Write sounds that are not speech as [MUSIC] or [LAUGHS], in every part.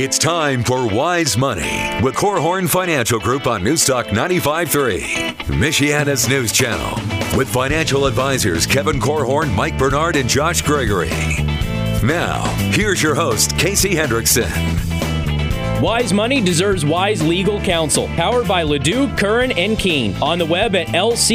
It's time for Wise Money with Korhorn Financial Group on Newstalk 95.3, Michiana's news channel, with financial advisors Kevin Korhorn, Mike Bernard, and Josh Gregory. Now, here's your host, Casey Hendrickson. Wise Money deserves wise legal counsel. Powered by Ledoux, Curran, and Keene. On the web at lck-law.com.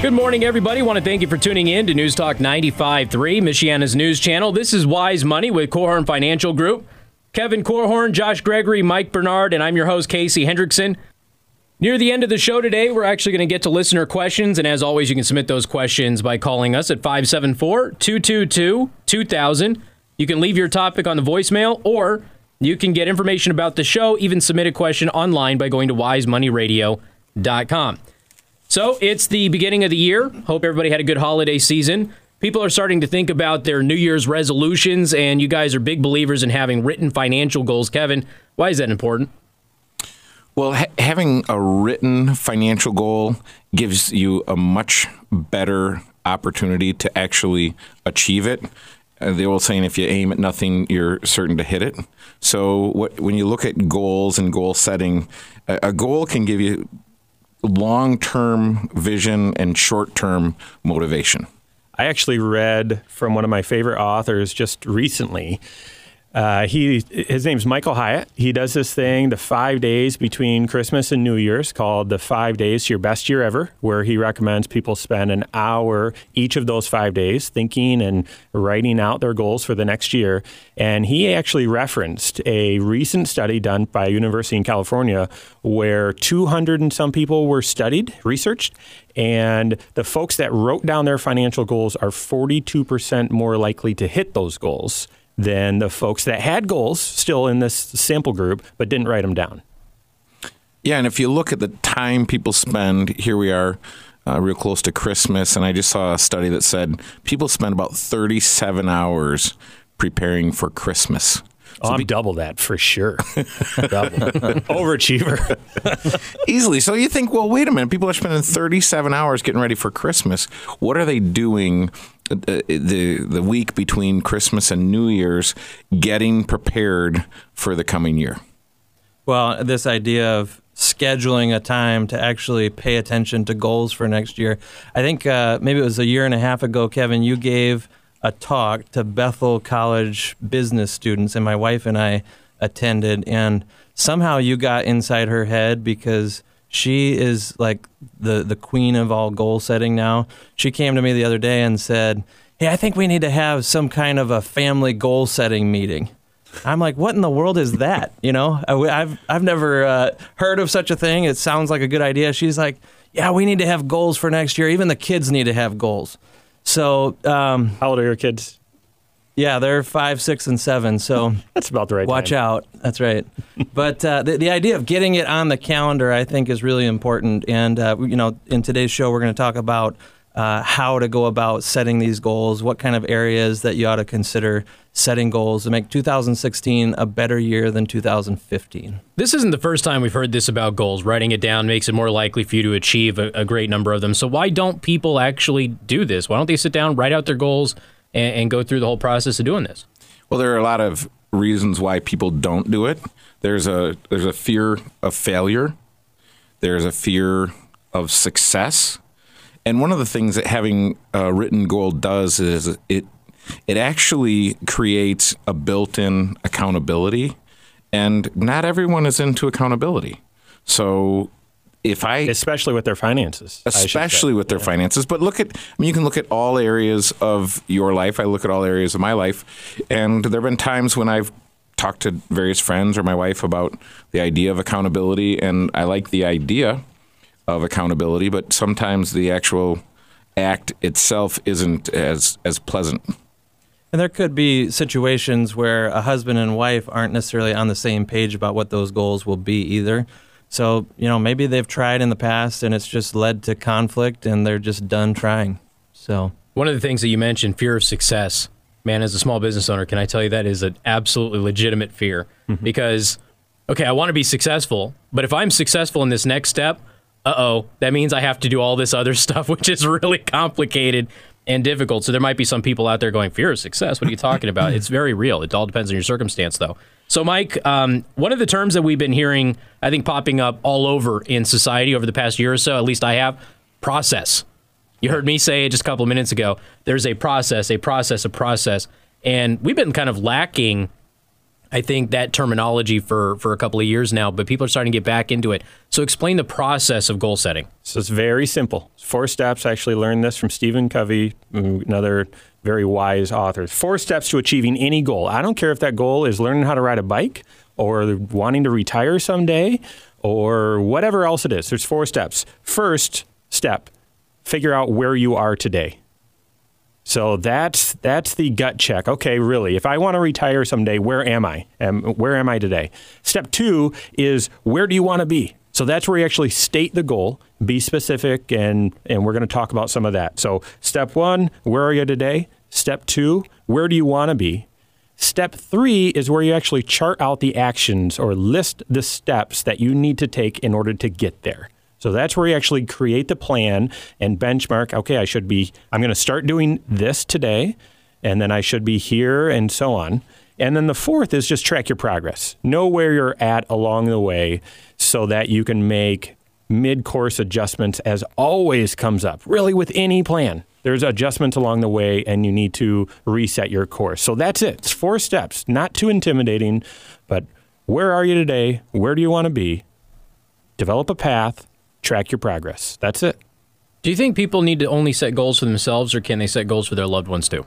Good morning, everybody. want to thank you for tuning in to News Talk 95.3, Michiana's news channel. This is Wise Money with Korhorn Financial Group. Kevin Korhorn, Josh Gregory, Mike Bernard, and I'm your host, Casey Hendrickson. Near the end of the show today, we're actually going to get to listener questions. And as always, you can submit those questions by calling us at 574 222 2000. You can leave your topic on the voicemail, or you can get information about the show, even submit a question online by going to wisemoneyradio.com. So it's the beginning of the year. Hope everybody had a good holiday season. People are starting to think about their New Year's resolutions, and you guys are big believers in having written financial goals. Kevin, why is that important? Well, ha- having a written financial goal gives you a much better opportunity to actually achieve it. Uh, the old saying, if you aim at nothing, you're certain to hit it. So, what, when you look at goals and goal setting, a, a goal can give you long term vision and short term motivation. I actually read from one of my favorite authors just recently uh, he his name's Michael Hyatt. He does this thing the five days between Christmas and New Year's called the Five Days to Your Best Year Ever, where he recommends people spend an hour each of those five days thinking and writing out their goals for the next year. And he actually referenced a recent study done by a university in California where 200 and some people were studied, researched, and the folks that wrote down their financial goals are 42% more likely to hit those goals than the folks that had goals still in this sample group but didn't write them down. Yeah, and if you look at the time people spend, here we are. Uh, real close to Christmas, and I just saw a study that said people spend about 37 hours preparing for Christmas. Oh, I'm be- double that for sure. [LAUGHS] Overachiever. [LAUGHS] Easily. So you think, well, wait a minute. People are spending 37 hours getting ready for Christmas. What are they doing the the week between Christmas and New Year's getting prepared for the coming year? Well, this idea of scheduling a time to actually pay attention to goals for next year. I think uh, maybe it was a year and a half ago, Kevin, you gave a talk to Bethel College business students, and my wife and I attended. And somehow you got inside her head because she is like the the queen of all goal setting now. She came to me the other day and said, "Hey, I think we need to have some kind of a family goal setting meeting." I'm like, "What in the world is that?" [LAUGHS] You know, I, have I've never uh, heard of such a thing. It sounds like a good idea. She's like, "Yeah, we need to have goals for next year. Even the kids need to have goals." So, um, how old are your kids? Yeah, they're five, six, and seven. So [LAUGHS] that's about the right. Watch time. out. That's right. but uh, the the idea of getting it on the calendar, I think, is really important. And uh, you know, in today's show, we're going to talk about uh, how to go about setting these goals, what kind of areas that you ought to consider setting goals to make 2016 a better year than 2015. This isn't the first time we've heard this about goals. Writing it down makes it more likely for you to achieve a, a great number of them. So why don't people actually do this? Why don't they sit down, write out their goals? And, and go through the whole process of doing this? Well, there are a lot of reasons why people don't do it. There's a there's a fear of failure. There's a fear of success. And one of the things that having a written goal does is it it actually creates a built-in accountability and not everyone is into accountability. So if I especially with their finances, especially with their yeah. finances. But look at, I mean, you can look at all areas of your life. I look at all areas of my life, and there have been times when I've talked to various friends or my wife about the idea of accountability, and I like the idea of accountability, but sometimes the actual act itself isn't as as pleasant. And there could be situations where a husband and wife aren't necessarily on the same page about what those goals will be either. So, you know, maybe they've tried in the past and it's just led to conflict and they're just done trying. So, one of the things that you mentioned, fear of success. Man, as a small business owner, can I tell you that is an absolutely legitimate fear mm-hmm. because, okay, I want to be successful, but if I'm successful in this next step, uh oh, that means I have to do all this other [LAUGHS] stuff, which is really complicated. and difficult. So there might be some people out there going, "Fear of success? What are you talking about?" [LAUGHS] it's very real. It all depends on your circumstance, though. So, Mike, um, one of the terms that we've been hearing, I think, popping up all over in society over the past year or so, at least I have, process. You heard me say it just a couple of minutes ago. There's a process, a process, a process, and we've been kind of lacking I think that terminology for for a couple of years now, but people are starting to get back into it. So explain the process of goal setting. So it's very simple. Four steps. I actually learned this from Stephen Covey, another very wise author. Four steps to achieving any goal. I don't care if that goal is learning how to ride a bike or wanting to retire someday or whatever else it is. There's four steps. First step, figure out where you are today. So that's that's the gut check. Okay, really, if I want to retire someday, where am I? Um, where am I today? Step two is where do you want to be? So that's where you actually state the goal, be specific, and and we're going to talk about some of that. So step one, where are you today? Step two, where do you want to be? Step three is where you actually chart out the actions or list the steps that you need to take in order to get there. So that's where you actually create the plan and benchmark. Okay, I should be, I'm going to start doing this today, and then I should be here, and so on. And then the fourth is just track your progress. Know where you're at along the way so that you can make mid course adjustments as always comes up, really, with any plan. There's adjustments along the way, and you need to reset your course. So that's it. It's four steps, not too intimidating, but where are you today? Where do you want to be? Develop a path, track your progress. That's it. Do you think people need to only set goals for themselves, or can they set goals for their loved ones too?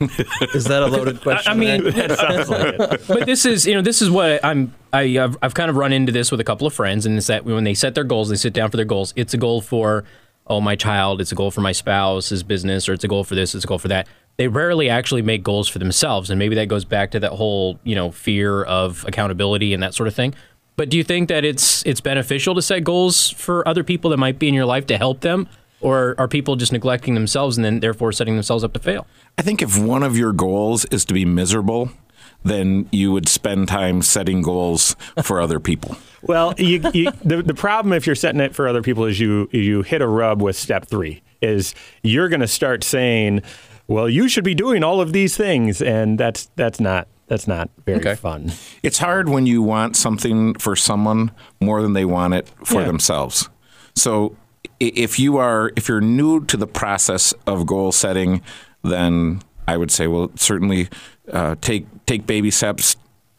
Is that a loaded [LAUGHS] question? I mean, [LAUGHS] but this is you know this is what I'm I, have I've kind of run into this with a couple of friends, and it's that when they set their goals, they sit down for their goals. It's a goal for oh my child, it's a goal for my spouse's business, or it's a goal for this, it's a goal for that. They rarely actually make goals for themselves, and maybe that goes back to that whole you know fear of accountability and that sort of thing. But do you think that it's it's beneficial to set goals for other people that might be in your life to help them? Or are people just neglecting themselves and then therefore setting themselves up to fail? I think if one of your goals is to be miserable, then you would spend time setting goals for other people. [LAUGHS] Well, you, you, the, the problem if you're setting it for other people is you you hit a rub with step three. Is you're going to start saying, "Well, you should be doing all of these things," and that's that's not that's not very okay. fun. It's hard when you want something for someone more than they want it for yeah. themselves. So if you are if you're new to the process of goal setting, then I would say, well, certainly uh, take take baby steps.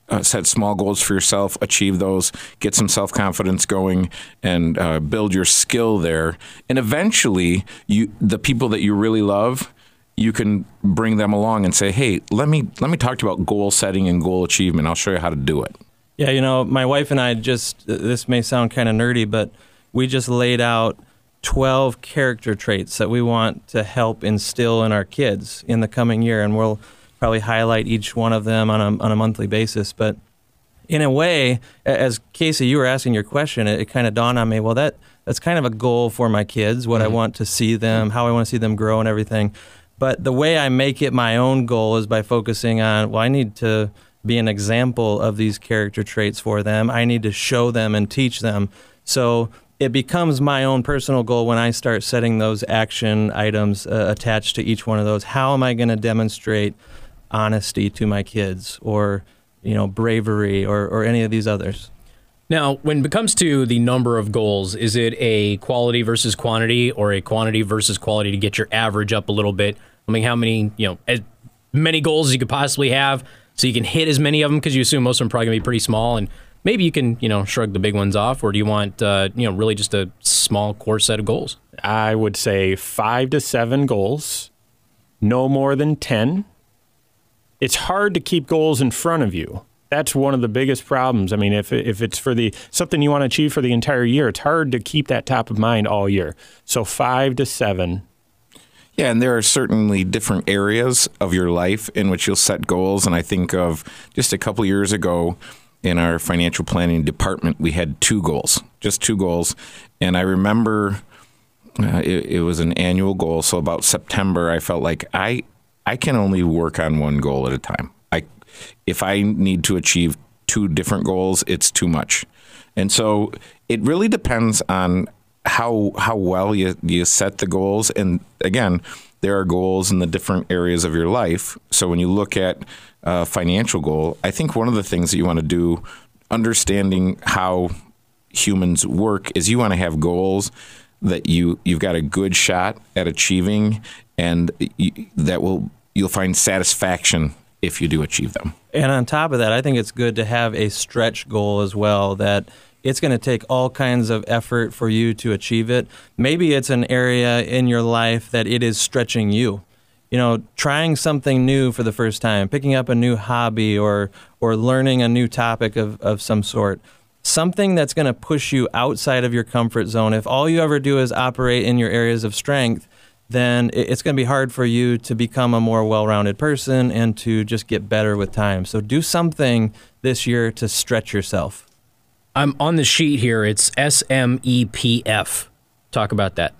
Uh, set small goals for yourself, achieve those, get some self confidence going, and uh, build your skill there. And eventually, you the people that you really love, you can bring them along and say, "Hey, let me let me talk to you about goal setting and goal achievement. I'll show you how to do it." Yeah, you know, my wife and I just this may sound kind of nerdy, but we just laid out 12 character traits that we want to help instill in our kids in the coming year and we'll probably highlight each one of them on a on a monthly basis, but in a way, as Casey, you were asking your question, it, it kind of dawned on me. Well, that that's kind of a goal for my kids. What mm-hmm. I want to see them, how I want to see them grow, and everything. But the way I make it my own goal is by focusing on, well, I need to be an example of these character traits for them. I need to show them and teach them. So it becomes my own personal goal when I start setting those action items uh, attached to each one of those. How am I going to demonstrate honesty to my kids or, you know, bravery or, or any of these others? Now, when it comes to the number of goals, is it a quality versus quantity or a quantity versus quality to get your average up a little bit? I mean, how many, you know, as many goals as you could possibly have so you can hit as many of them because you assume most of them are probably going to be pretty small and maybe you can, you know, shrug the big ones off or do you want, uh, you know, really just a small core set of goals? I would say five to seven goals, no more than 10. It's hard to keep goals in front of you that's one of the biggest problems. I mean, if if it's for the something you want to achieve for the entire year, it's hard to keep that top of mind all year. So five to seven. Yeah, and there are certainly different areas of your life in which you'll set goals. And I think of just a couple years ago in our financial planning department, we had two goals, just two goals. And I remember uh, it, it was an annual goal. So about September, I felt like I I can only work on one goal at a time I if I need to achieve two different goals, it's too much. And so it really depends on how how well you, you set the goals. And again, there are goals in the different areas of your life. So when you look at a financial goal, I think one of the things that you want to do, understanding how humans work, is you want to have goals that you you've got a good shot at achieving, and you, that will you'll find satisfaction if you do achieve them. And on top of that, I think it's good to have a stretch goal as well that it's going to take all kinds of effort for you to achieve it. Maybe it's an area in your life that it is stretching you. You know, trying something new for the first time, picking up a new hobby or or learning a new topic of, of some sort. Something that's going to push you outside of your comfort zone. If all you ever do is operate in your areas of strength, then it's going to be hard for you to become a more well rounded person and to just get better with time. So do something this year to stretch yourself. I'm on the sheet here. It's SMEPF. Talk about that.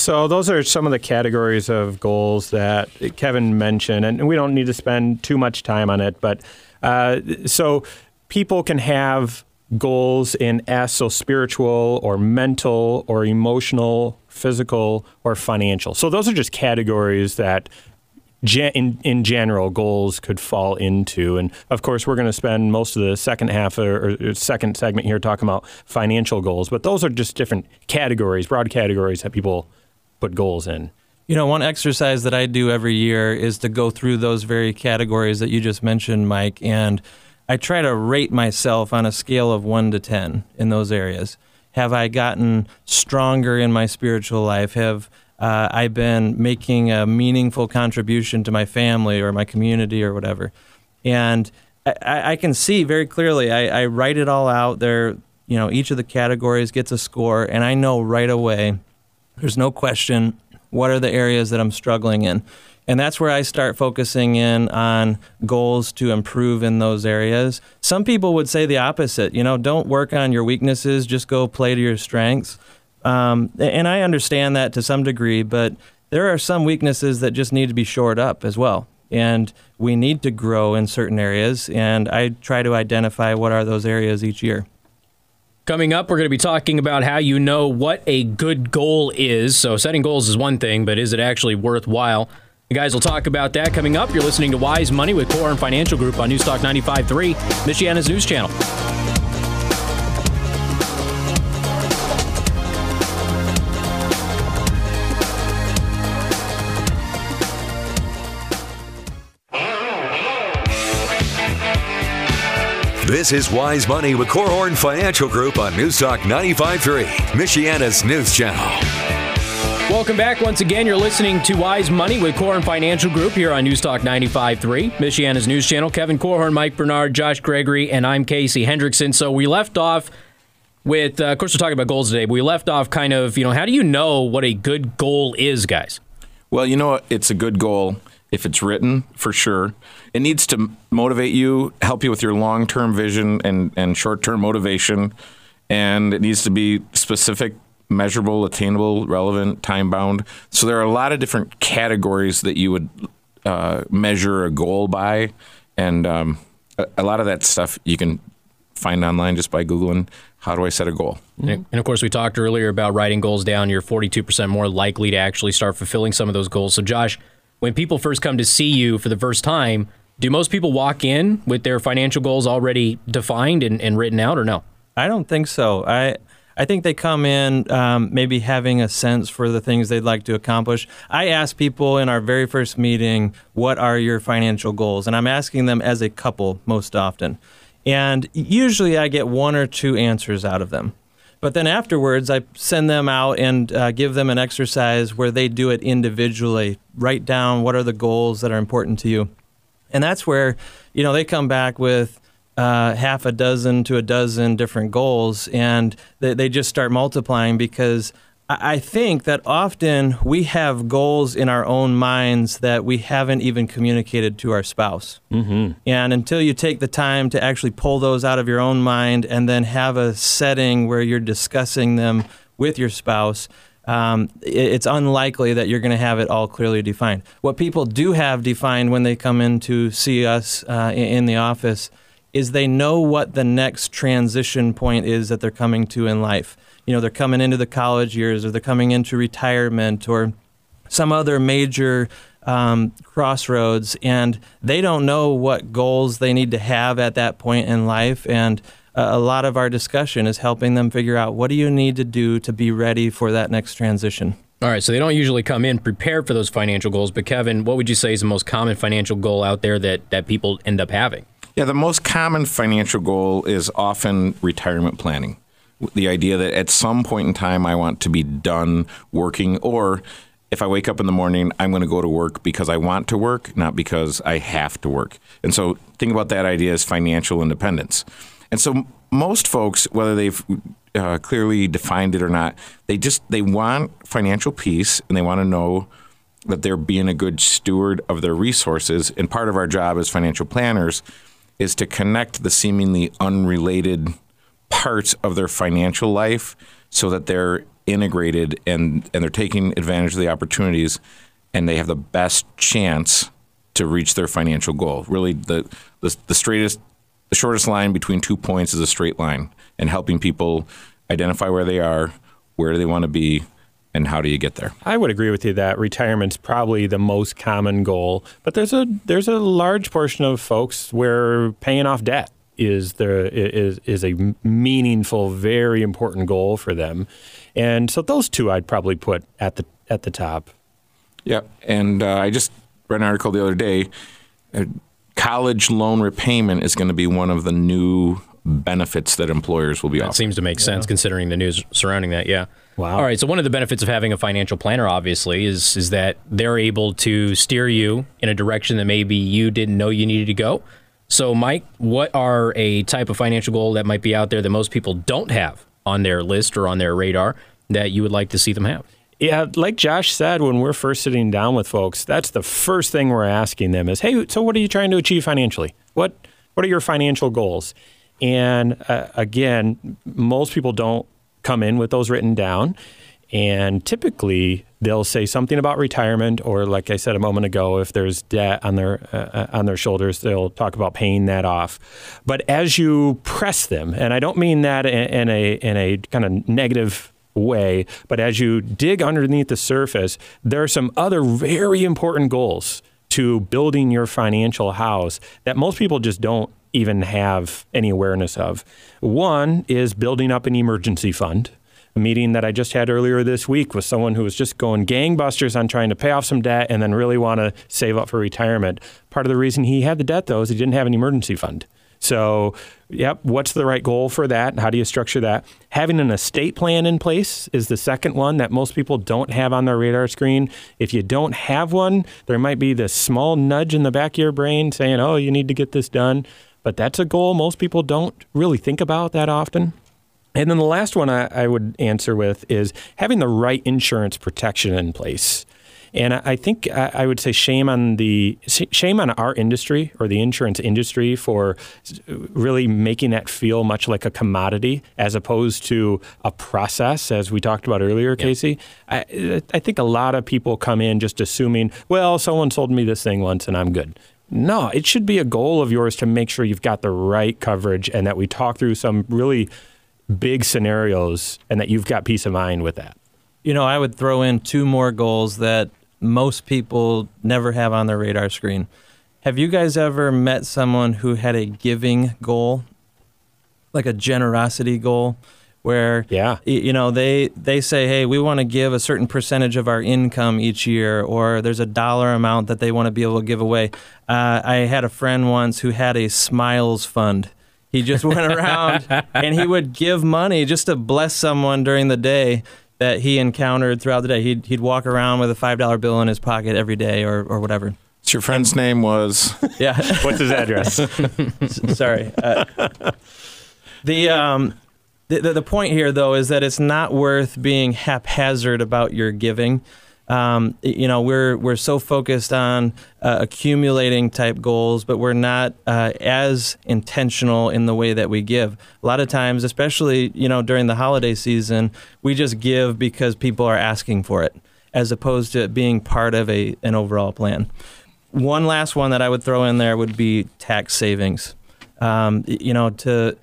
So those are some of the categories of goals that Kevin mentioned, and we don't need to spend too much time on it. But uh, so people can have goals in S, so spiritual or mental or emotional, physical or financial. So those are just categories that in, in general goals could fall into. And of course, we're going to spend most of the second half or, or, second segment here talking about financial goals, but those are just different categories, broad categories that people put goals in. You know, one exercise that I do every year is to go through those very categories that you just mentioned, Mike, and I try to rate myself on a scale of 1 to 10 in those areas. Have I gotten stronger in my spiritual life? Have uh, I've been making a meaningful contribution to my family or my community or whatever. And I, I can see very clearly, I, I write it all out there. You know, each of the categories gets a score, and I know right away, there's no question, what are the areas that I'm struggling in. And that's where I start focusing in on goals to improve in those areas. Some people would say the opposite. You know, don't work on your weaknesses, just go play to your strengths. Um, and I understand that to some degree, but there are some weaknesses that just need to be shored up as well. And we need to grow in certain areas, and I try to identify what are those areas each year. Coming up, we're going to be talking about how you know what a good goal is. So, setting goals is one thing, but is it actually worthwhile? You guys will talk about that coming up. You're listening to Wise Money with Korhorn Financial Group on Newstalk 95.3, Michiana's news channel. This is Wise Money with Korhorn Financial Group on Newstalk 95.3, Michiana's news channel. Welcome back. Once again, you're listening to Wise Money with Korhorn Financial Group here on Newstalk 95.3, Michiana's news channel. Kevin Korhorn, Mike Bernard, Josh Gregory, and I'm Casey Hendrickson. So we left off with, uh, of course, we're talking about goals today, but we left off kind of, you know, how do you know what a good goal is, guys? Well, you know, it's a good goal if it's written for sure. It needs to motivate you, help you with your long term vision and, and short term motivation. And it needs to be specific, measurable, attainable, relevant, time bound. So there are a lot of different categories that you would uh, measure a goal by. And um, a, a lot of that stuff you can find online just by Googling how do I set a goal? And of course, we talked earlier about writing goals down. You're 42% more likely to actually start fulfilling some of those goals. So, Josh, when people first come to see you for the first time, do most people walk in with their financial goals already defined and, and written out, or no? I don't think so. I I think they come in um, maybe having a sense for the things they'd like to accomplish. I ask people in our very first meeting, "What are your financial goals?" And I'm asking them as a couple most often, and usually I get one or two answers out of them. But then afterwards, I send them out and uh, give them an exercise where they do it individually. Write down what are the goals that are important to you. And that's where, you know, they come back with uh, half a dozen to a dozen different goals and they, they just start multiplying because I think that often we have goals in our own minds that we haven't even communicated to our spouse. Mm-hmm. And until you take the time to actually pull those out of your own mind and then have a setting where you're discussing them with your spouse, um, it's unlikely that you're going to have it all clearly defined. What people do have defined when they come in to see us uh, in the office is they know what the next transition point is that they're coming to in life you know they're coming into the college years or they're coming into retirement or some other major um, crossroads, and they don't know what goals they need to have at that point in life. And a lot of our discussion is helping them figure out what do you need to do to be ready for that next transition. All right, so they don't usually come in prepared for those financial goals. But Kevin, what would you say is the most common financial goal out there that that people end up having? Yeah, the most common financial goal is often retirement planning. The idea that at some point in time I want to be done working, or if I wake up in the morning, I'm going to go to work because I want to work, not because I have to work. And so think about that idea as financial independence. And so most folks, whether they've uh, clearly defined it or not, they just they want financial peace and they want to know that they're being a good steward of their resources. And part of our job as financial planners is to connect the seemingly unrelated parts of their financial life so that they're integrated and, and they're taking advantage of the opportunities and they have the best chance to reach their financial goal. Really, the, the, the straightest, the shortest line between two points is a straight line, and helping people identify where they are, where do they want to be, and how do you get there? I would agree with you that retirement's probably the most common goal, but there's a there's a large portion of folks where paying off debt is the is is a meaningful, very important goal for them, and so those two I'd probably put at the at the top. Yeah, and uh, I just read an article the other day. Uh, college loan repayment is going to be one of the new benefits that employers will be That offering. seems to make sense considering the news surrounding that. Yeah. Wow. All right. So one of the benefits of having a financial planner, obviously, is is that they're able to steer you in a direction that maybe you didn't know you needed to go. So, Mike, what are a type of financial goal that might be out there that most people don't have on their list or on their radar that you would like to see them have? Yeah, like Josh said, when we're first sitting down with folks, that's the first thing we're asking them is, "Hey, so what are you trying to achieve financially? What what are your financial goals?" And uh, again, most people don't come in with those written down, and typically they'll say something about retirement, or like I said a moment ago, if there's debt on their uh, on their shoulders, they'll talk about paying that off. But as you press them, and I don't mean that in, a in a kind of negative way, but as you dig underneath the surface, there are some other very important goals to building your financial house that most people just don't even have any awareness of. One is building up an emergency fund. A meeting that I just had earlier this week with someone who was just going gangbusters on trying to pay off some debt and then really want to save up for retirement. Part of the reason he had the debt, though, is he didn't have an emergency fund. So, yep, what's the right goal for that? How do you structure that? Having an estate plan in place is the second one that most people don't have on their radar screen. If you don't have one, there might be this small nudge in the back of your brain saying, oh, you need to get this done. But that's a goal most people don't really think about that often. And then the last one I, I would answer with is having the right insurance protection in place. And I think I would say shame on the shame on our industry or the insurance industry for really making that feel much like a commodity as opposed to a process, as we talked about earlier, Casey. I, I think a lot of people come in just assuming, well, someone sold me this thing once and I'm good. No, it should be a goal of yours to make sure you've got the right coverage and that we talk through some really big scenarios and that you've got peace of mind with that. You know, I would throw in two more goals that most people never have on their radar screen. Have you guys ever met someone who had a giving goal, like a generosity goal, where Yeah. you know they they say, hey, we want to give a certain percentage of our income each year, or there's a dollar amount that they want to be able to give away. Uh, I had a friend once who had a Smiles Fund. He just [LAUGHS] went around and he would give money just to bless someone during the day that he encountered throughout the day. He'd, he'd walk around with a $5 bill in his pocket every day or, or whatever. So your friend's name was Yeah. What's his address? [LAUGHS] Sorry. Uh, the, um, the, the the point here, though, is that it's not worth being haphazard about your giving. Um, you know, we're we're so focused on uh, accumulating type goals, but we're not uh, as intentional in the way that we give. A lot of times, especially you know during the holiday season, we just give because people are asking for it, as opposed to being part of a an overall plan. One last one that I would throw in there would be tax savings. Um, you know, to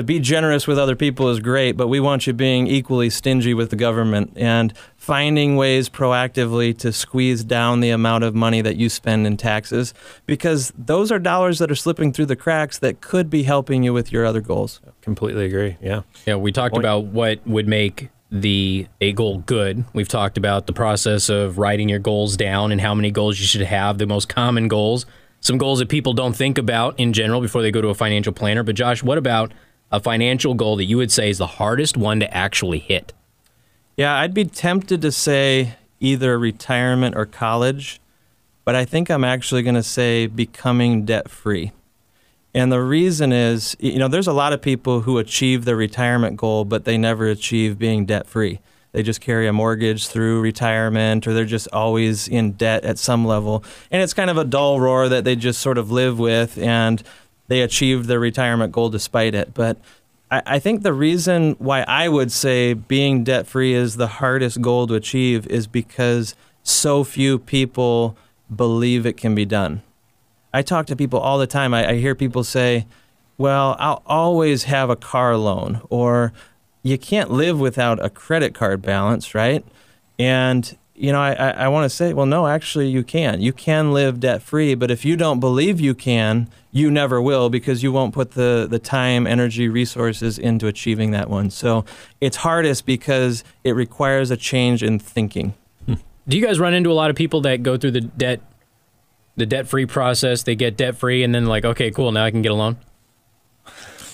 to to be generous with other people is great, but we want you being equally stingy with the government and finding ways proactively to squeeze down the amount of money that you spend in taxes because those are dollars that are slipping through the cracks that could be helping you with your other goals. Completely agree. Yeah. Yeah, we talked about what would make the a goal good. We've talked about the process of writing your goals down and how many goals you should have, the most common goals, some goals that people don't think about in general before they go to a financial planner. But Josh, what about a financial goal that you would say is the hardest one to actually hit? Yeah, I'd be tempted to say either retirement or college, but I think I'm actually going to say becoming debt free. And the reason is, you know, there's a lot of people who achieve their retirement goal, but they never achieve being debt free. They just carry a mortgage through retirement, or they're just always in debt at some level. And it's kind of a dull roar that they just sort of live with, and they achieve their retirement goal despite it. But I, I think the reason why I would say being debt free is the hardest goal to achieve is because so few people believe it can be done. I talk to people all the time. I, I hear people say, well, I'll always have a car loan, or you can't live without a credit card balance, right? And you know, I, I, I want to say, well, no, actually, you can. You can live debt free, but if you don't believe you can, you never will because you won't put the, the time, energy, resources into achieving that one. So it's hardest because it requires a change in thinking. Hmm. Do you guys run into a lot of people that go through the debt the debt free process, they get debt free and then like, okay, cool, now I can get a loan?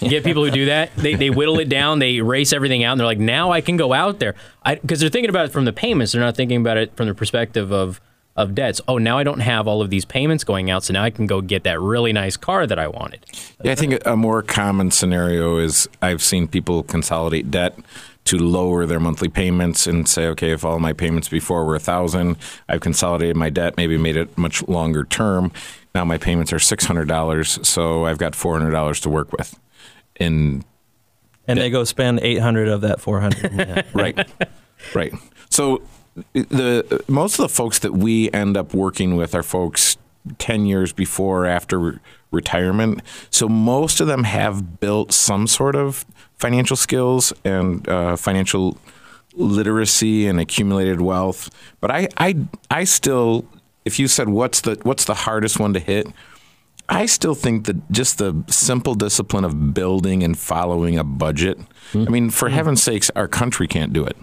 You get people who do that. They, they whittle it down. They erase everything out, and they're like, now I can go out there. Because they're thinking about it from the payments. They're not thinking about it from the perspective of of debts. Oh, now I don't have all of these payments going out, so now I can go get that really nice car that I wanted. Yeah, I think a more common scenario is I've seen people consolidate debt to lower their monthly payments and say, okay, if all my payments before were a thousand, I've consolidated my debt, maybe made it much longer term. Now my payments are six hundred dollars, so I've got four hundred dollars to work with. And And they go spend 800 of that 400. Yeah. [LAUGHS] right, right. So the most of the folks that we end up working with are folks ten years before or after re- retirement. So most of them have built some sort of financial skills and uh, financial literacy and accumulated wealth. But I, I, I still, if you said what's the what's the hardest one to hit, I still think that just the simple discipline of building and following a budget. I mean, for heaven's sakes, our country can't do it.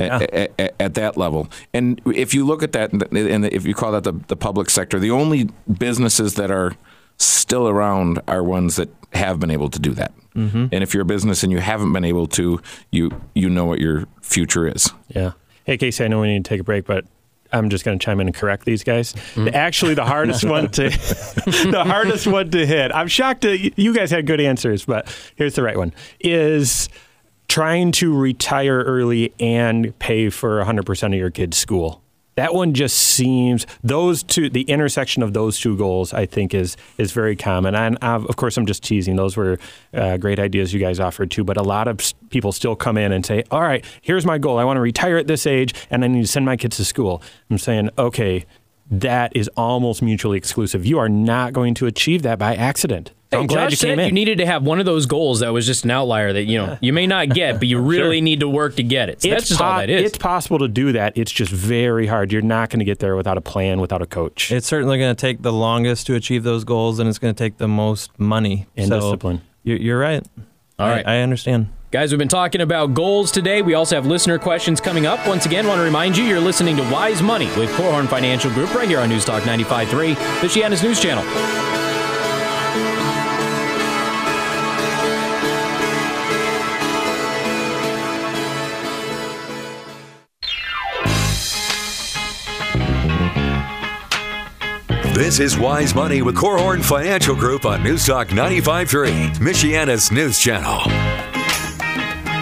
At, at, at that level, and if you look at that, and if you call that the, the public sector, the only businesses that are still around are ones that have been able to do that. Mm-hmm. And if you're a business and you haven't been able to, you you know what your future is. Yeah. Hey, Casey, I know we need to take a break, but I'm just going to chime in and correct these guys. Actually, the hardest one to [LAUGHS] [LAUGHS] the hardest one to hit. I'm shocked that you guys had good answers, but here's the right one: is trying to retire early and pay for 100% of your kids' school. That one just seems those two the intersection of those two goals I think is is very common. And I've, of course I'm just teasing. Those were uh, great ideas you guys offered too. But a lot of people still come in and say all right here's my goal. I want to retire at this age and I need to send my kids to school. I'm saying okay that is almost mutually exclusive. You are not going to achieve that by accident I'm Hey, glad Josh you came said in you needed to have one of those goals that was just an outlier that you know you may not get, but you [LAUGHS] really need to work to get it. So that's just all that is. It's possible to do that. It's just very hard. You're not going to get there without a plan, without a coach. It's certainly going to take the longest to achieve those goals, and it's going to take the most money And So discipline. You're, you're right. All right, I- I understand. Guys, we've been talking about goals today. We also have listener questions coming up. Once again, want to remind you you're listening to Wise Money with Korhorn Financial Group right here on News Talk 95.3, Michiana's news channel. This is Wise Money with Korhorn Financial Group on News Talk 95.3, Michiana's news channel.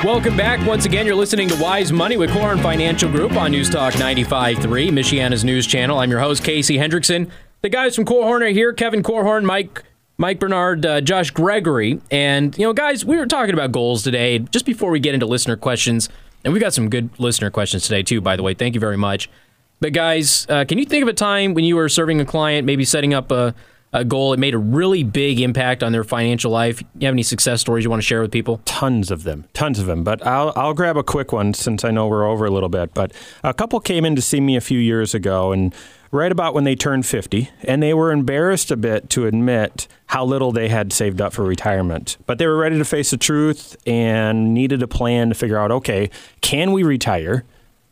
Welcome back. Once again, you're listening to Wise Money with Korhorn Financial Group on News Talk 95.3, Michiana's news channel. I'm your host, Casey Hendrickson. The guys from Korhorn are here. Kevin Korhorn, Mike Mike Bernard, uh, Josh Gregory. And, you know, guys, we were talking about goals today just before we get into listener questions. And we've got some good listener questions today, too, by the way. Thank you very much. But, guys, uh, can you think of a time when you were serving a client, maybe setting up a, a goal. It made a really big impact on their financial life. You have any success stories you want to share with people? Tons of them, tons of them. But I'll I'll grab a quick one since I know we're over a little bit. But a couple came in to see me a few years ago, and right about when they turned 50, and they were embarrassed a bit to admit how little they had saved up for retirement. But they were ready to face the truth and needed a plan to figure out okay, can we retire?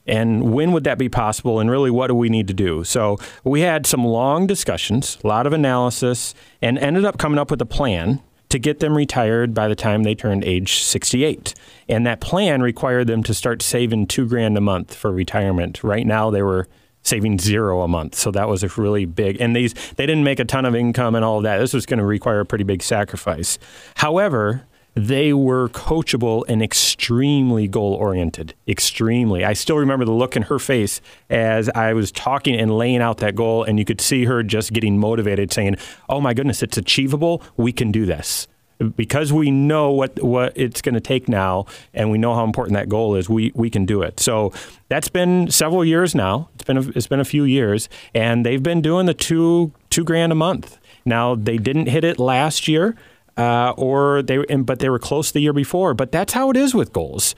And when would that be possible? And really, what do we need to do? So, we had some long discussions, a lot of analysis, and ended up coming up with a plan to get them retired by the time they turned age 68. And that plan required them to start saving two grand a month for retirement. Right now, they were saving zero a month. So that was a really big, and these, they didn't make a ton of income and all of that. This was going to require a pretty big sacrifice. However, they were coachable and extremely goal oriented. Extremely. I still remember the look in her face as I was talking and laying out that goal, and you could see her just getting motivated, saying, Oh my goodness, it's achievable. We can do this because we know what what it's going to take now, and we know how important that goal is. We we can do it. So that's been several years now. It's been a, it's been a few years, and they've been doing the two two grand a month. Now they didn't hit it last year, uh, or they but they were close the year before. But that's how it is with goals.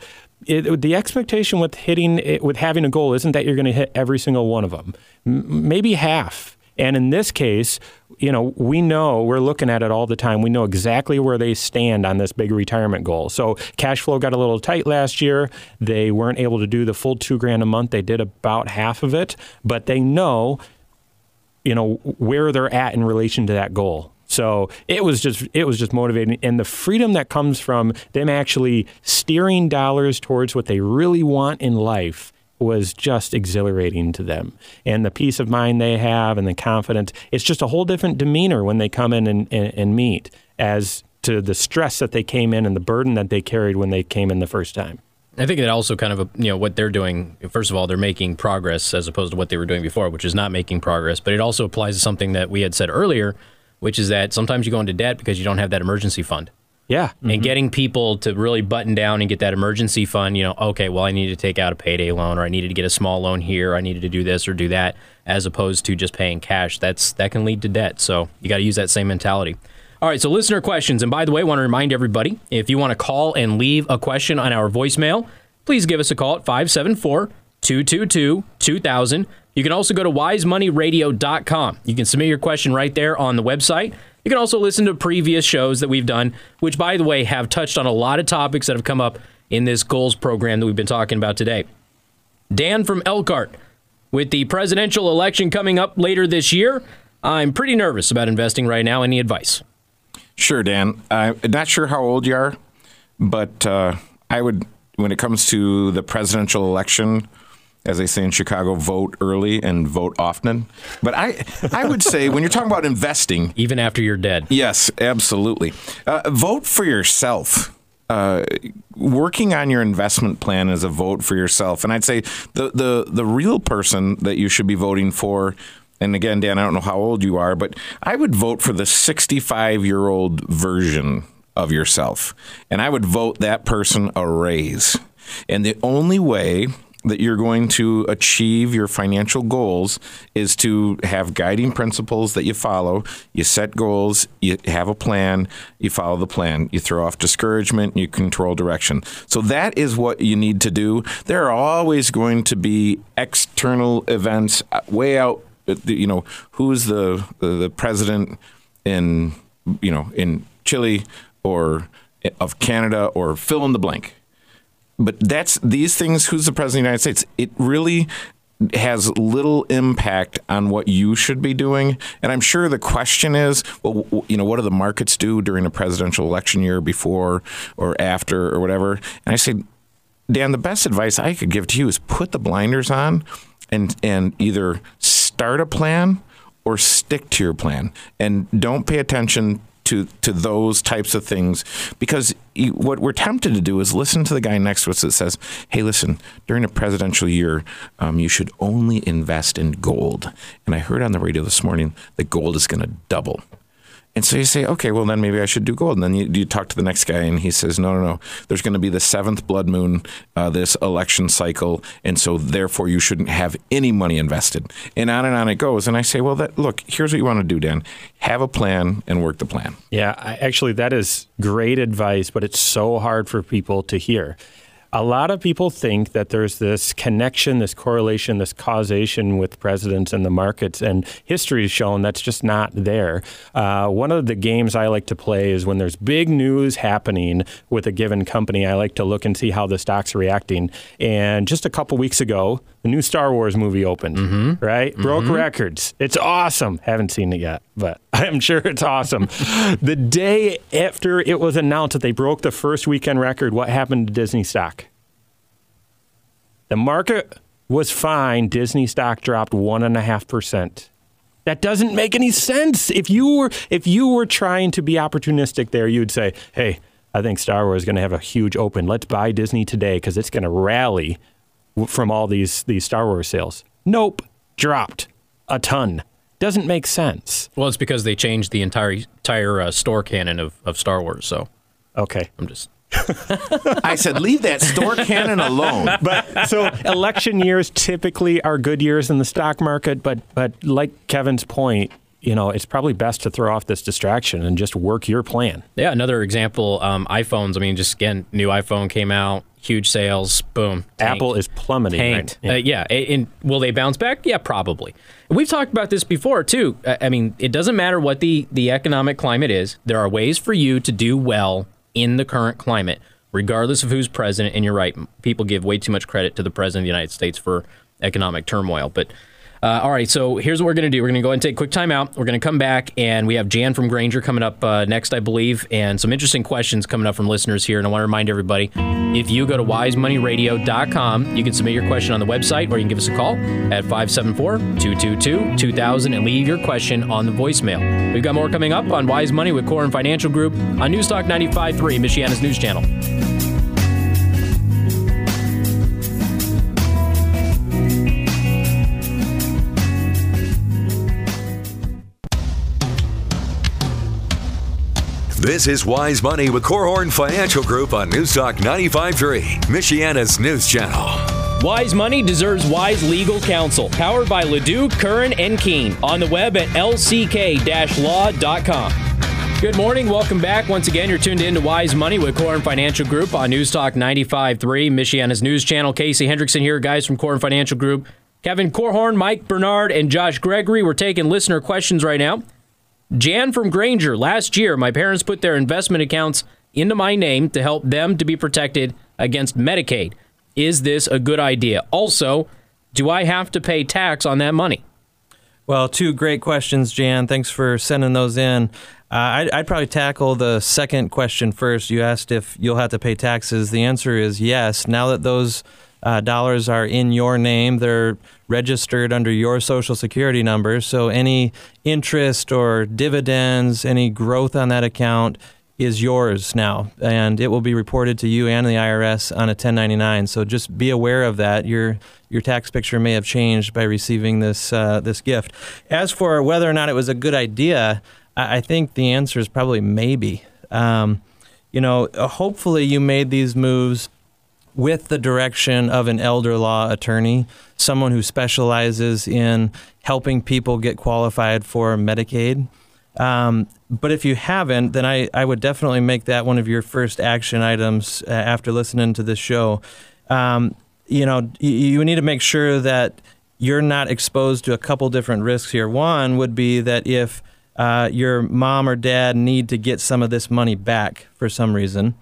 It, the expectation with hitting it, with having a goal isn't that you're going to hit every single one of them. M- maybe half and in this case, you know, we know we're looking at it all the time. We know exactly where they stand on this big retirement goal. So cash flow got a little tight last year. They weren't able to do the full two grand a month. They did about half of it, but they know, you know, where they're at in relation to that goal. So it was just it was just motivating, and the freedom that comes from them actually steering dollars towards what they really want in life was just exhilarating to them. And the peace of mind they have and the confidence, it's just a whole different demeanor when they come in and, and, and, meet as to the stress that they came in and the burden that they carried when they came in the first time. I think that also kind of, you know, what they're doing, first of all, they're making progress as opposed to what they were doing before, which is not making progress. But it also applies to something that we had said earlier, which is that sometimes you go into debt because you don't have that emergency fund. Yeah. Mm-hmm. And getting people to really button down and get that emergency fund, you know, okay, well, I needed to take out a payday loan or I needed to get a small loan here, or I needed to do this or do that, as opposed to just paying cash. That's that can lead to debt. So you got to use that same mentality. All right, so listener questions. And by the way, I want to remind everybody if you want to call and leave a question on our voicemail, please give us a call at 574 222 2000. You can also go to wisemoneyradio.com. You can submit your question right there on the website. You can also listen to previous shows that we've done, which, by the way, have touched on a lot of topics that have come up in this goals program that we've been talking about today. Dan from Elkhart, with the presidential election coming up later this year, I'm pretty nervous about investing right now. Any advice? Sure, Dan. I'm not sure how old you are, but uh, I would, when it comes to the presidential election, as they say in Chicago, vote early and vote often. But I, I would say when you're talking about investing, [LAUGHS] even after you're dead, yes, absolutely, uh, vote for yourself. Uh, working on your investment plan is a vote for yourself, and I'd say the the the real person that you should be voting for. And again, Dan, I don't know how old you are, but I would vote for the 65 year old version of yourself, and I would vote that person a raise. And the only way that you're going to achieve your financial goals is to have guiding principles that you follow. You set goals, you have a plan, you follow the plan, you throw off discouragement, you control direction. So that is what you need to do. There are always going to be external events uh, way out. Uh, you know, who's the the president in you know in Chile or of Canada or fill in the blank but that's these things. Who's the president of the United States? It really has little impact on what you should be doing. And I'm sure the question is, well, you know, what do the markets do during a presidential election year before or after or whatever? And I say, Dan, the best advice I could give to you is put the blinders on and and either start a plan or stick to your plan and don't pay attention to to those types of things because you, what we're tempted to do is listen to the guy next to us that says, "Hey, listen, during a presidential year, um, you should only invest in gold." And I heard on the radio this morning that gold is going to double. And so you say, okay, well then maybe I should do gold. And then you, you talk to the next guy, and he says, no, no, no. There's going to be the seventh blood moon uh, this election cycle, and so therefore you shouldn't have any money invested. And on and on it goes. And I say, well, that look, here's what you want to do, Dan. Have a plan and work the plan. Yeah, I, actually, that is great advice, but it's so hard for people to hear a lot of people think that there's this connection, this correlation, this causation with presidents and the markets, and history has shown that's just not there. Uh, one of the games I like to play is when there's big news happening with a given company, I like to look and see how the stock's reacting. And just a couple weeks ago, the new Star Wars movie opened, mm-hmm. right? Mm-hmm. Broke records. It's awesome. Haven't seen it yet, but [LAUGHS] I'm sure it's awesome. the day after it was announced that they broke the first weekend record, what happened to Disney stock? The market was fine. Disney stock dropped one and a half percent. That doesn't make any sense. If you were if you were trying to be opportunistic there, you'd say, "Hey, I think Star Wars is going to have a huge open. Let's buy Disney today because it's going to rally from all these these Star Wars sales." Nope, dropped a ton. Doesn't make sense. Well, it's because they changed the entire entire uh, store canon of, of Star Wars. So, okay, I'm just [LAUGHS] I said, leave that store cannon alone. [LAUGHS] But so election years typically are good years in the stock market, but but like Kevin's point, you know, it's probably best to throw off this distraction and just work your plan. Yeah, another example, um, iPhones. I mean, just again, new iPhone came out, huge sales, boom. Tanked. Apple is plummeting. Tanked. Right? Yeah. Uh, yeah. And will they bounce back? Yeah, probably. We've talked about this before too. I mean, it doesn't matter what the the economic climate is. There are ways for you to do well in the current climate, regardless of who's president. And you're right, people give way too much credit to the president of the United States for economic turmoil. But uh, all right, so here's what we're going to do. We're going to go ahead and take a quick time out. We're going to come back, and we have Jan from Granger coming up uh, next, I believe, and some interesting questions coming up from listeners here. And I want to remind everybody if you go to wisemoneyradio.com, you can submit your question on the website, or you can give us a call at 574 222 2000 and leave your question on the voicemail. We've got more coming up on Wise Money with Korhorn Financial Group on Newstalk 95.3, Michiana's news channel. This is Wise Money with Korhorn Financial Group on Newstalk 95.3, Michiana's news channel. Wise Money deserves wise legal counsel. Powered by Ledoux, Curran, and Keene. On the web at lck-law.com. Good morning. Welcome back. Once again, you're tuned in to Wise Money with Korhorn Financial Group on News Newstalk 95.3, Michiana's news channel. Casey Hendrickson here, guys from Korhorn Financial Group. Kevin Korhorn, Mike Bernard, and Josh Gregory. We're taking listener questions right now. Jan from Granger, Last year, my parents put their investment accounts into my name to help them to be protected against Medicaid. Is this a good idea? Also, do I have to pay tax on that money? Well, two great questions, Jan. Thanks for sending those in. Uh, I'd, I'd, probably tackle the second question first. You asked if you'll have to pay taxes. The answer is yes. Now that those uh, dollars are in your name. They're registered under your social security number. So any interest or dividends, any growth on that account is yours now, and it will be reported to you and the IRS on a 1099. So just be aware of that. Your your tax picture may have changed by receiving this uh, this gift. As for whether or not it was a good idea, I, think the answer is probably maybe. Um, you know, hopefully you made these moves with the direction of an elder law attorney, someone who specializes in helping people get qualified for Medicaid. Um, but if you haven't, then I, I would definitely make that one of your first action items uh, after listening to this show. Um, you know, you, you need to make sure that you're not exposed to a couple different risks here. One would be that if uh, your mom or dad need to get some of this money back for some reason,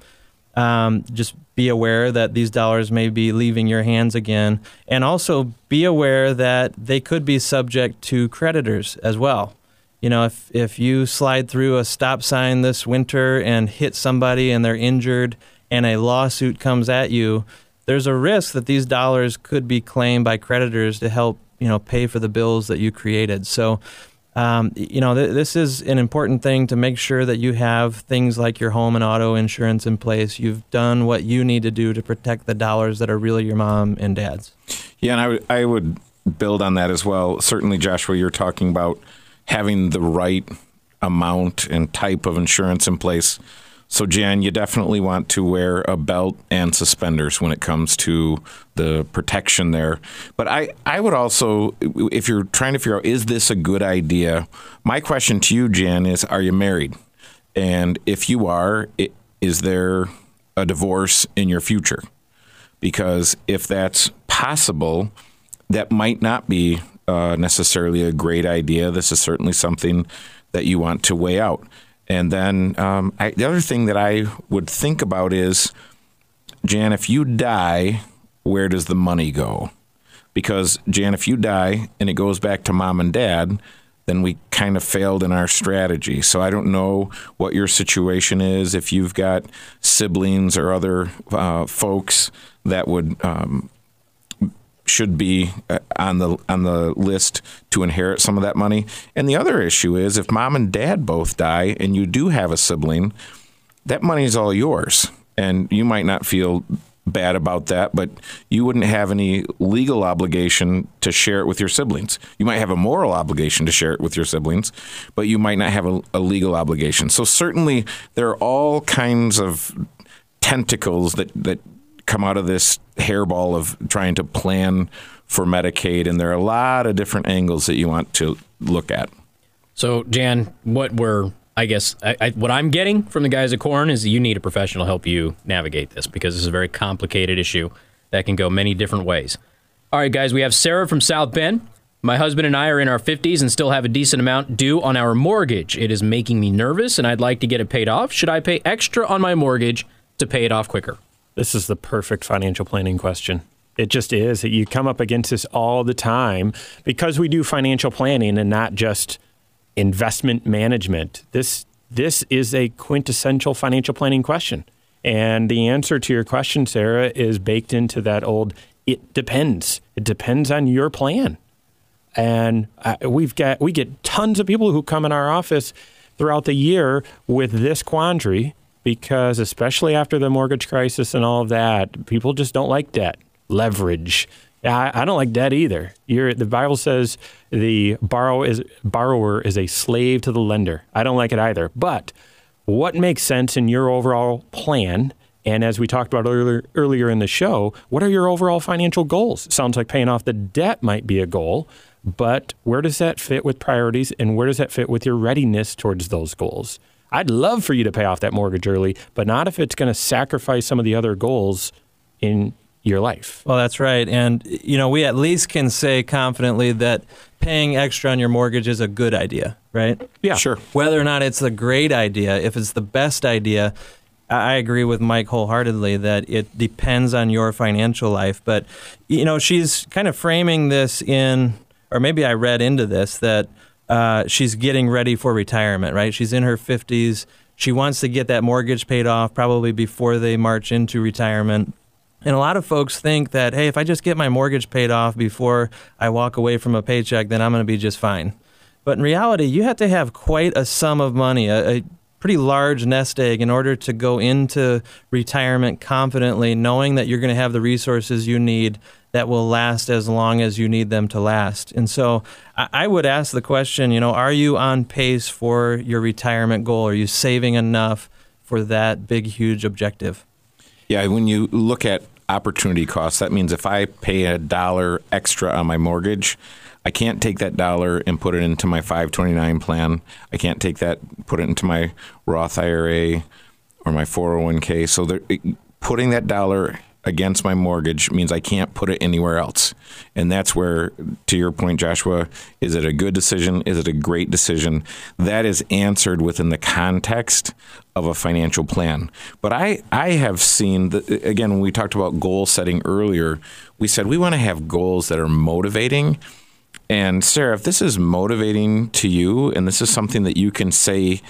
um, just be aware that these dollars may be leaving your hands again. And also be aware that they could be subject to creditors as well. You know, if, if you slide through a stop sign this winter and hit somebody and they're injured and a lawsuit comes at you, there's a risk that these dollars could be claimed by creditors to help, you know, pay for the bills that you created. So um, you know, th- this is an important thing to make sure that you have things like your home and auto insurance in place. You've done what you need to do to protect the dollars that are really your mom and dad's. Yeah, and I, w- I would build on that as well. Certainly, Joshua, you're talking about having the right amount and type of insurance in place. So, Jan, you definitely want to wear a belt and suspenders when it comes to the protection there. But I, I would also, if you're trying to figure out, is this a good idea? My question to you, Jan, is are you married? And if you are, is there a divorce in your future? Because if that's possible, that might not be uh, necessarily a great idea. This is certainly something that you want to weigh out. And then um, I, the other thing that I would think about is, Jan, if you die, where does the money go? Because, Jan, if you die and it goes back to mom and dad, then we kind of failed in our strategy. So I don't know what your situation is. If you've got siblings or other uh, folks that would um, should be uh, on the on the list to inherit some of that money. And the other issue is if mom and dad both die and you do have a sibling, that money is all yours. And you might not feel bad about that, but you wouldn't have any legal obligation to share it with your siblings. You might have a moral obligation to share it with your siblings, but you might not have a, a legal obligation. So certainly there are all kinds of tentacles that that come out of this hairball of trying to plan for Medicaid, and there are a lot of different angles that you want to look at. So, Jan, what we're I guess I, I, what I'm getting from the guys at Corn is that you need a professional help you navigate this because this is a very complicated issue that can go many different ways. All right, guys, we have Sarah from South Bend. My husband and I are in our 50s and still have a decent amount due on our mortgage. It is making me nervous and I'd like to get it paid off. Should I pay extra on my mortgage to pay it off quicker? This is the perfect financial planning question. It just is. That you come up against this all the time because we do financial planning and not just investment management. This this is a quintessential financial planning question. And the answer to your question, Sarah, is baked into that old it depends. It depends on your plan. And uh, we've got we get tons of people who come in our office throughout the year with this quandary because especially after the mortgage crisis and all of that, people just don't like debt, leverage. I, I don't like debt either. You're, the Bible says the borrow is, borrower is a slave to the lender. I don't like it either. But what makes sense in your overall plan? And as we talked about earlier, earlier in the show, what are your overall financial goals? Sounds like paying off the debt might be a goal, but where does that fit with priorities and where does that fit with your readiness towards those goals? I'd love for you to pay off that mortgage early, but not if it's going to sacrifice some of the other goals in your life. Well, that's right. And, you know, we at least can say confidently that paying extra on your mortgage is a good idea, right? Yeah. Sure. Whether or not it's a great idea, if it's the best idea, I agree with Mike wholeheartedly that it depends on your financial life. But, you know, she's kind of framing this in, or maybe I read into this, that uh, she's getting ready for retirement, right? She's in her 50s. She wants to get that mortgage paid off probably before they march into retirement. And a lot of folks think that, hey, if I just get my mortgage paid off before I walk away from a paycheck, then I'm going to be just fine. But in reality, you have to have quite a sum of money, a, a pretty large nest egg, in order to go into retirement confidently, knowing that you're going to have the resources you need that will last as long as you need them to last. And so I would ask the question, you know, are you on pace for your retirement goal? Are you saving enough for that big, huge objective? Yeah, when you look at opportunity costs, that means if I pay a dollar extra on my mortgage, I can't take that dollar and put it into my 529 plan. I can't take that, put it into my Roth IRA or my 401k. So putting that dollar against my mortgage means I can't put it anywhere else. And that's where, to your point, Joshua, is it a good decision? Is it a great decision? That is answered within the context of a financial plan. But I, I have seen that, again, when we talked about goal setting earlier, we said we want to have goals that are motivating. And Sarah, if this is motivating to you and this is something that you can say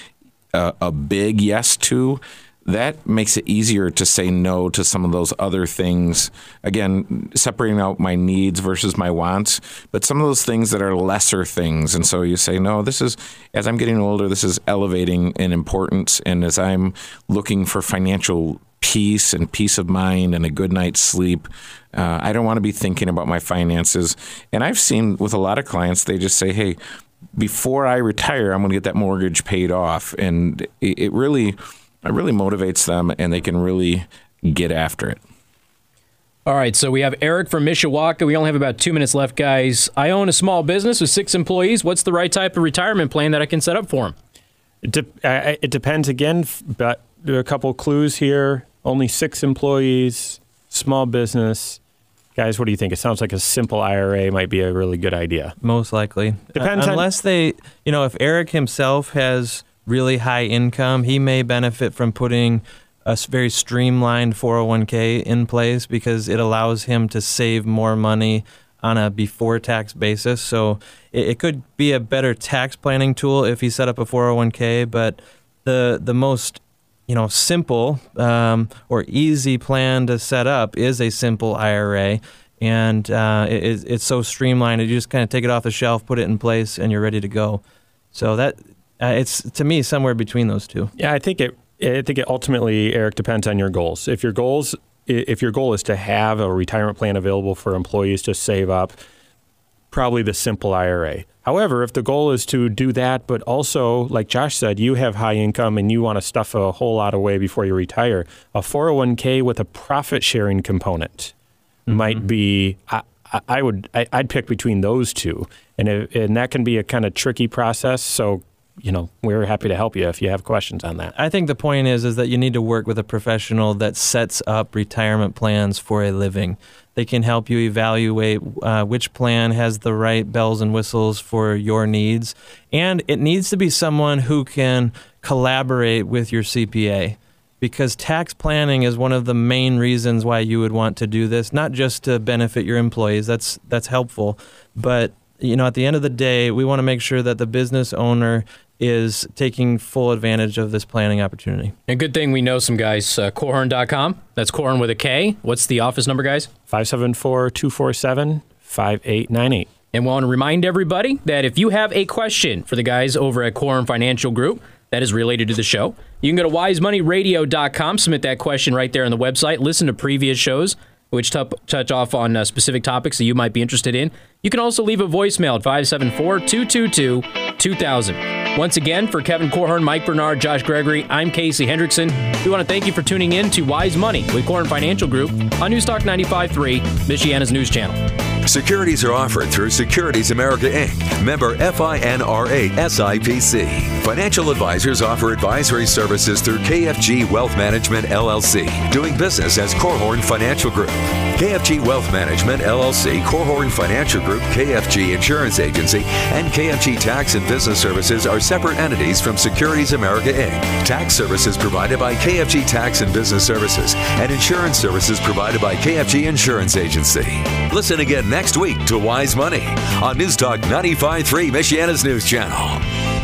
a, a big yes to, that makes it easier to say no to some of those other things. Again, separating out my needs versus my wants, but some of those things that are lesser things. And so you say, no, this is, as I'm getting older, this is elevating in importance. And as I'm looking for financial peace and peace of mind and a good night's sleep, uh, I don't want to be thinking about my finances. And I've seen with a lot of clients, they just say, hey, before I retire, I'm going to get that mortgage paid off, and it, it really, it really motivates them, and they can really get after it. All right, so we have Eric from Mishawaka. We only have about two minutes left, guys. I own a small business with six employees. What's the right type of retirement plan that I can set up for them? It, de- uh, it depends again, but there are a couple clues here. Only six employees, small business. Guys, what do you think? It sounds like a simple IRA might be a really good idea. Most likely. Depends Uh, on- unless they, you know, if Eric himself has really high income, he may benefit from putting a very streamlined 401k in place because it allows him to save more money on a before tax basis. So it, it could be a better tax planning tool if he set up a 401k, but the the most you know simple um, or easy plan to set up is a simple IRA, and uh, it, it's- so streamlined. You just kind of take it off the shelf, put it in place, and you're ready to go. So that uh, it's to me somewhere between those two. Yeah, I think it. I think it ultimately, Eric, depends on your goals. If your goals, if your goal is to have a retirement plan available for employees to save up, probably the simple IRA. However, if the goal is to do that, but also, like Josh said, you have high income and you want to stuff a whole lot away before you retire, a 401k with a profit sharing component might be. I, I- would. I, I'd pick between those two, and it, and that can be a kind of tricky process. So, you know, we're happy to help you if you have questions on that. I think the point is is that you need to work with a professional that sets up retirement plans for a living. They can help you evaluate uh, which plan has the right bells and whistles for your needs, and it needs to be someone who can collaborate with your CPA. Because tax planning is one of the main reasons why you would want to do this, not just to benefit your employees. That's that's helpful, but you know, at the end of the day, we want to make sure that the business owner is taking full advantage of this planning opportunity. And good thing we know some guys. Uh, Korhorn.com. That's Korhorn with a K. What's the office number, guys? 574 247 5898. And we want to remind everybody that if you have a question for the guys over at Korhorn Financial Group that is related to the show, you can go to wisemoneyradio.com, submit that question right there on the website, listen to previous shows which tu- touch off on uh, specific topics that you might be interested in. You can also leave a voicemail at 574 222 2000. Once again, for Kevin Korhorn, Mike Bernard, Josh Gregory, I'm Casey Hendrickson. We want to thank you for tuning in to Wise Money with Korhorn Financial Group on Newstalk 95.3, Michiana's news channel. Securities are offered through Securities America Inc., member FINRA SIPC. Financial advisors offer advisory services through KFG Wealth Management LLC, doing business as Korhorn Financial Group. KFG Wealth Management LLC, Korhorn Financial Group, KFG Insurance Agency, and KFG Tax and Business Services are separate entities from Securities America Inc. Tax services provided by KFG Tax and Business Services, and insurance services provided by KFG Insurance Agency. Listen again next week to Wise Money on News Talk 95.3 Michiana's News Channel.